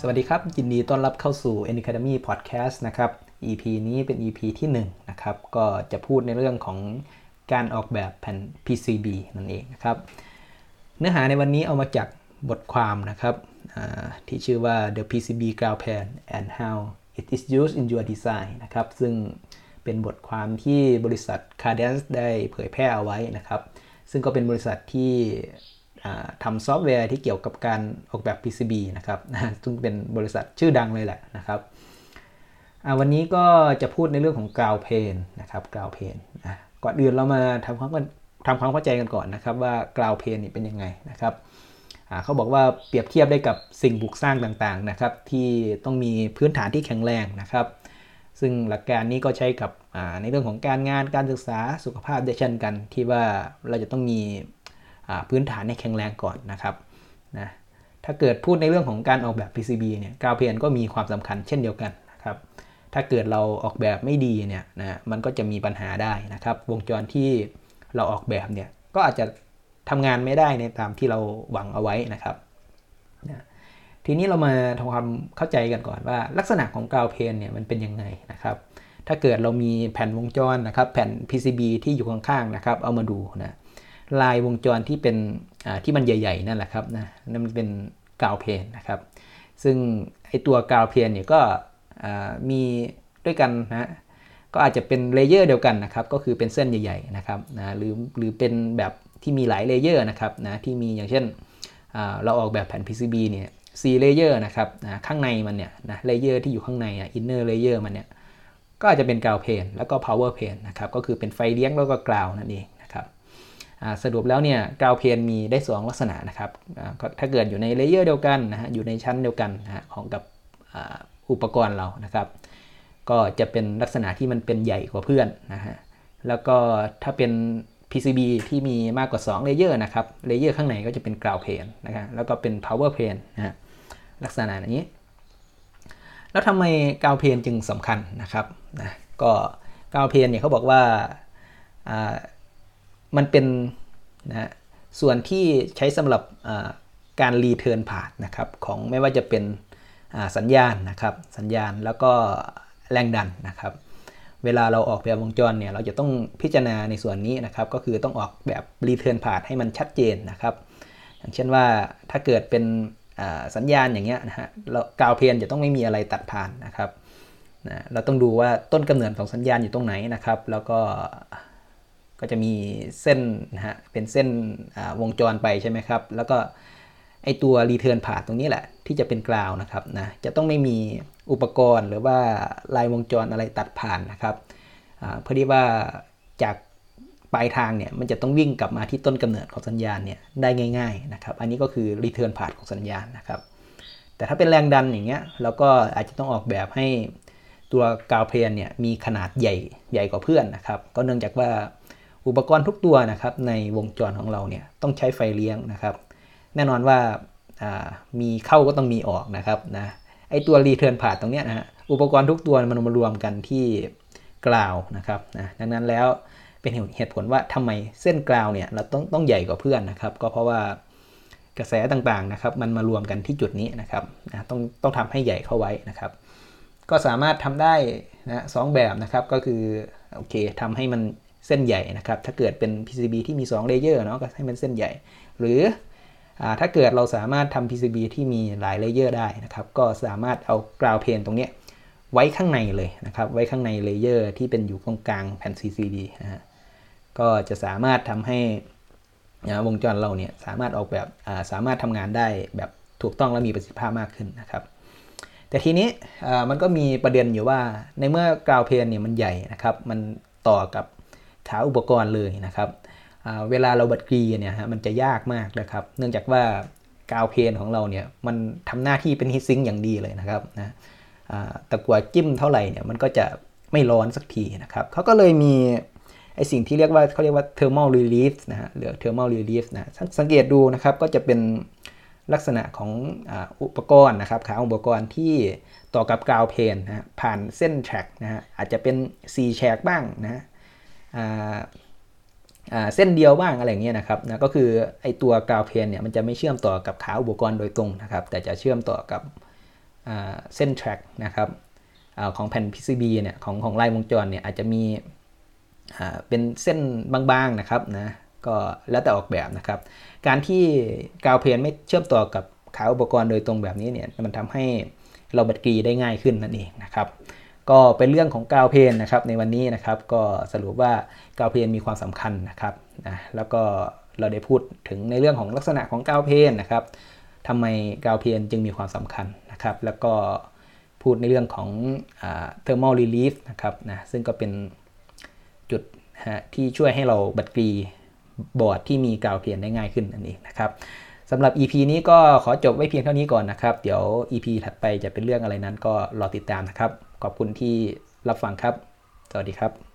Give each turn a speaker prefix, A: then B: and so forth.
A: สวัสดีครับ ยินดีต้อนรับเข้าสู่ N Academy Podcast นะครับ EP นี้เป็น EP ที่1นะครับก็จะพูดในเรื่องของการออกแบบแผ่น PCB นั่นเองนะครับเนื้อหาในวันนี้เอามาจากบทความนะครับที่ชื่อว่า The PCB Ground Plan and How It is Used in Your Design นะครับซึ่งเป็นบทความที่บริษัท Cadence ได้เผยแพร่เอาไว้นะครับ ซึ่งก็เป็นบริษัทที่ ทำซอฟต์แวร์ที่เกี่ยวกับการออกแบบ PCB นะครับซึ่งเป็นบริษัทชื่อดังเลยแหละนะครับวันนี้ก็จะพูดในเรื่องของ ground plane นะครับ ground plane ก่อนอื่นเรามาทำความทำความเข้าใจกันก่อนนะครับว่า ground plane นี่เป็นยังไงนะครับเขาบอกว่าเปรียบเทียบได้กับสิ่งปลูกสร้างต่างๆนะครับที่ต้องมีพื้นฐานที่แข็งแรงนะครับ ซึ่งหลักการนี้ก็ใช้กับในเรื่องของการงานการศึกษาสุขภาพได้เช่นกัน ที่ว่าเราจะต้องมี พื้นฐานให้แข็งแรงก่อนนะครับนะถ้าเกิดพูดในเรื่องของการออกแบบ PCB เนี่ยกาวเพนก็มีความสำคัญเช่นเดียวกันนะครับถ้าเกิดเราออกแบบไม่ดีเนี่ยนะมันก็จะมีปัญหาได้นะครับ วงจรที่เราออกแบบเนี่ยก็อาจจะทำงานไม่ได้ในตามที่เราหวังเอาไว้นะครับนะทีนี้เรามาทำความเข้าใจกันก่อนว่า ลักษณะของกาวเพนเนี่ยมันเป็นยังไงนะครับถ้าเกิดเรามีแผ่นวงจรนะครับ แผ่น PCB ที่อยู่ข้างๆนะครับ เอามาดูนะ ลายวงจรที่เป็นที่มันใหญ่ ๆ นั่นแหละครับนะนั่นมันเป็น ground plane นะครับ ซึ่งไอตัว ground plane เนี่ยก็มีด้วยกันนะก็อาจจะเป็น layer เดียวกันนะครับ ก็คือเป็นเส้นใหญ่ๆนะครับนะหรือหรือเป็นแบบที่มีหลาย layer นะครับนะที่มีอย่างเช่นเราออกแบบแผ่น PCB เนี่ยสี่ layer นะครับนะข้างในมันเนี่ยนะ layer ที่อยู่ข้างในอะ inner layer มันเนี่ยก็อาจจะเป็น ground plane แล้วก็ power plane นะครับก็คือเป็นไฟเลี้ยงแล้วก็ ground นั่นเอง สรุปแล้วเนี่ย ground plane มีได้2ลักษณะนะครับถ้าเกิดอยู่ใน layer เดียวกันนะฮะอยู่ในชั้นเดียวกันนะของกับอุปกรณ์เรานะครับ ก็จะเป็นลักษณะที่มันเป็นใหญ่กว่าเพื่อนนะฮะแล้วก็ถ้าเป็น PCB ที่มีมากกว่า2 layer นะครับ layer ข้างในก็จะเป็น ground plane นะครับแล้วก็เป็น power plane นะฮะลักษณะนี้ แล้วทำไม ground plane จึงสำคัญนะครับนะก็ ground plane เนี่ยเขาบอกว่า มันเป็นนะส่วนที่ใช้สำหรับการ return path นะครับของไม่ว่าจะเป็นสัญญาณนะครับสัญญาณแล้วก็แรงดันนะครับ เวลาเราออกแบบวงจรเนี่ยเราจะต้องพิจารณาในส่วนนี้นะครับก็คือต้องออกแบบ return path ให้มันชัดเจนนะครับ อย่างเช่นว่าถ้าเกิดเป็นสัญญาณอย่างเงี้ยนะฮะเรากาวเพนจะต้องไม่มีอะไรตัดผ่านนะครับนะเราต้องดูว่าต้นกำเนิดของสัญญาณอยู่ตรงไหนนะครับ แล้วก็ ก็จะมีเส้นนะฮะเป็นเส้นวงจรไปใช่ไหมครับ แล้วก็ไอตัวรีเทิร์นผ่านตรงนี้แหละ ที่จะเป็นกราวนะครับนะจะต้องไม่มีอุปกรณ์หรือว่าลายวงจรอะไรตัดผ่านนะครับเพื่อที่ว่าจากปลายทางเนี่ยมันจะต้องวิ่งกลับมาที่ต้นกำเนิดของสัญญาณเนี่ยได้ง่ายๆนะครับอันนี้ก็คือ return path ของสัญญาณนะครับแต่ถ้าเป็นแรงดันอย่างเงี้ยเราก็อาจจะต้องออกแบบให้ตัว ground plane เนี่ยมีขนาดใหญ่ใหญ่กว่าเพื่อนนะครับก็เนื่องจากว่า อุปกรณ์ทุกตัวนะครับในวงจรของเราเนี่ยต้องใช้ไฟเลี้ยงนะครับ แน่นอนว่ามีเข้าก็ต้องมีออกนะครับนะไอตัว return path ตรงเนี้ยนะฮะอุปกรณ์ทุกตัวมันมารวมกันที่ ground นะครับนะดังนั้นแล้วเป็นเหตุผลว่าทำไมเส้น ground เนี่ยเราต้องต้องใหญ่กว่าเพื่อนนะครับ ก็เพราะว่ากระแสต่างๆนะครับ มันมารวมกันที่จุดนี้นะครับนะต้องต้องทำให้ใหญ่เข้าไว้นะครับ ก็สามารถทำได้นะสองแบบนะครับก็คือโอเคทำให้มัน เส้นใหญ่นะครับ ถ้าเกิดเป็น PCB ที่มี2 layer เนาะก็ให้มันเส้นใหญ่ หรือถ้าเกิดเราสามารถทำ PCB ที่มีหลาย layer ได้นะครับ ก็สามารถเอา ground plane ตรงนี้ไว้ข้างในเลยนะครับ ไว้ข้างใน layer ที่เป็นอยู่ตรงกลางแผ่น PCB นะฮะก็จะสามารถทำให้วงจรเราเนี่ยสามารถออกแบบสามารถทำงานได้แบบถูกต้องและมีประสิทธิภาพมากขึ้นนะครับ แต่ทีนี้มันก็มีประเด็นอยู่ว่าในเมื่อ ground plane เนี่ยมันใหญ่นะครับ มันต่อกับ ขาอุปกรณ์เลยนะครับเวลาเราบัดกรีเนี่ยฮะมันจะยากมากนะครับ เนื่องจากว่าground plane ของเราเนี่ยมันทำหน้าที่เป็น heat sink อย่างดีเลยนะครับนะตะกั่วจิ้มเท่าไหร่เนี่ยมันก็จะไม่ร้อนสักทีนะครับเขาก็เลยมีไอสิ่งที่เรียกว่าเขาเรียกว่า thermal relief นะฮะหรือ thermal relief นะสังเกตดูนะครับก็จะเป็นลักษณะของอุปกรณ์นะครับขาอุปกรณ์ที่ต่อกับ ground plane นะผ่านเส้น track นะฮะอาจจะเป็น4แฉกบ้างนะ เส้นเดียวบ้างอะไรเงี้ยนะครับนะก็คือไอตัวกราวเพนเนี่ยมันจะไม่เชื่อมต่อกับขาอุปกรณ์โดยตรงนะครับ แต่จะเชื่อมต่อกับเส้น track นะครับอของแผ่น PCB เนี่ยของของลายวงจรเนี่ยอาจจะมีเป็นเส้นบางๆนะครับนะก็แล้วแต่ออกแบบนะครับ การที่กาวเพนไม่เชื่อมต่อกับขาอุปกรณ์โดยตรงแบบนี้เนี่ยมันทำให้เราบัดกรีได้ง่ายขึ้นนั่นเองนะครับ ก็เป็นเรื่องของกาวเพนนะครับในวันนี้นะครับก็สรุปว่า ground plane มีความสำคัญนะครับนะแล้วก็เราได้พูดถึงในเรื่องของลักษณะของ ground plane นะครับทำไม ground plane จึงมีความสำคัญนะครับ แล้วก็พูดในเรื่องของ thermal relief นะครับนะซึ่งก็เป็นจุดที่ช่วยให้เราบัดกรีบอร์ดที่มี ground plane ได้ง่ายขึ้นนั่นเองนะครับสำหรับ EP นี้ก็ขอจบไว้เพียงเท่านี้ก่อนนะครับ เดี๋ยว EP ถัดไปจะเป็นเรื่องอะไรนั้นก็รอติดตามนะครับ ขอบคุณที่รับฟังครับ สวัสดีครับ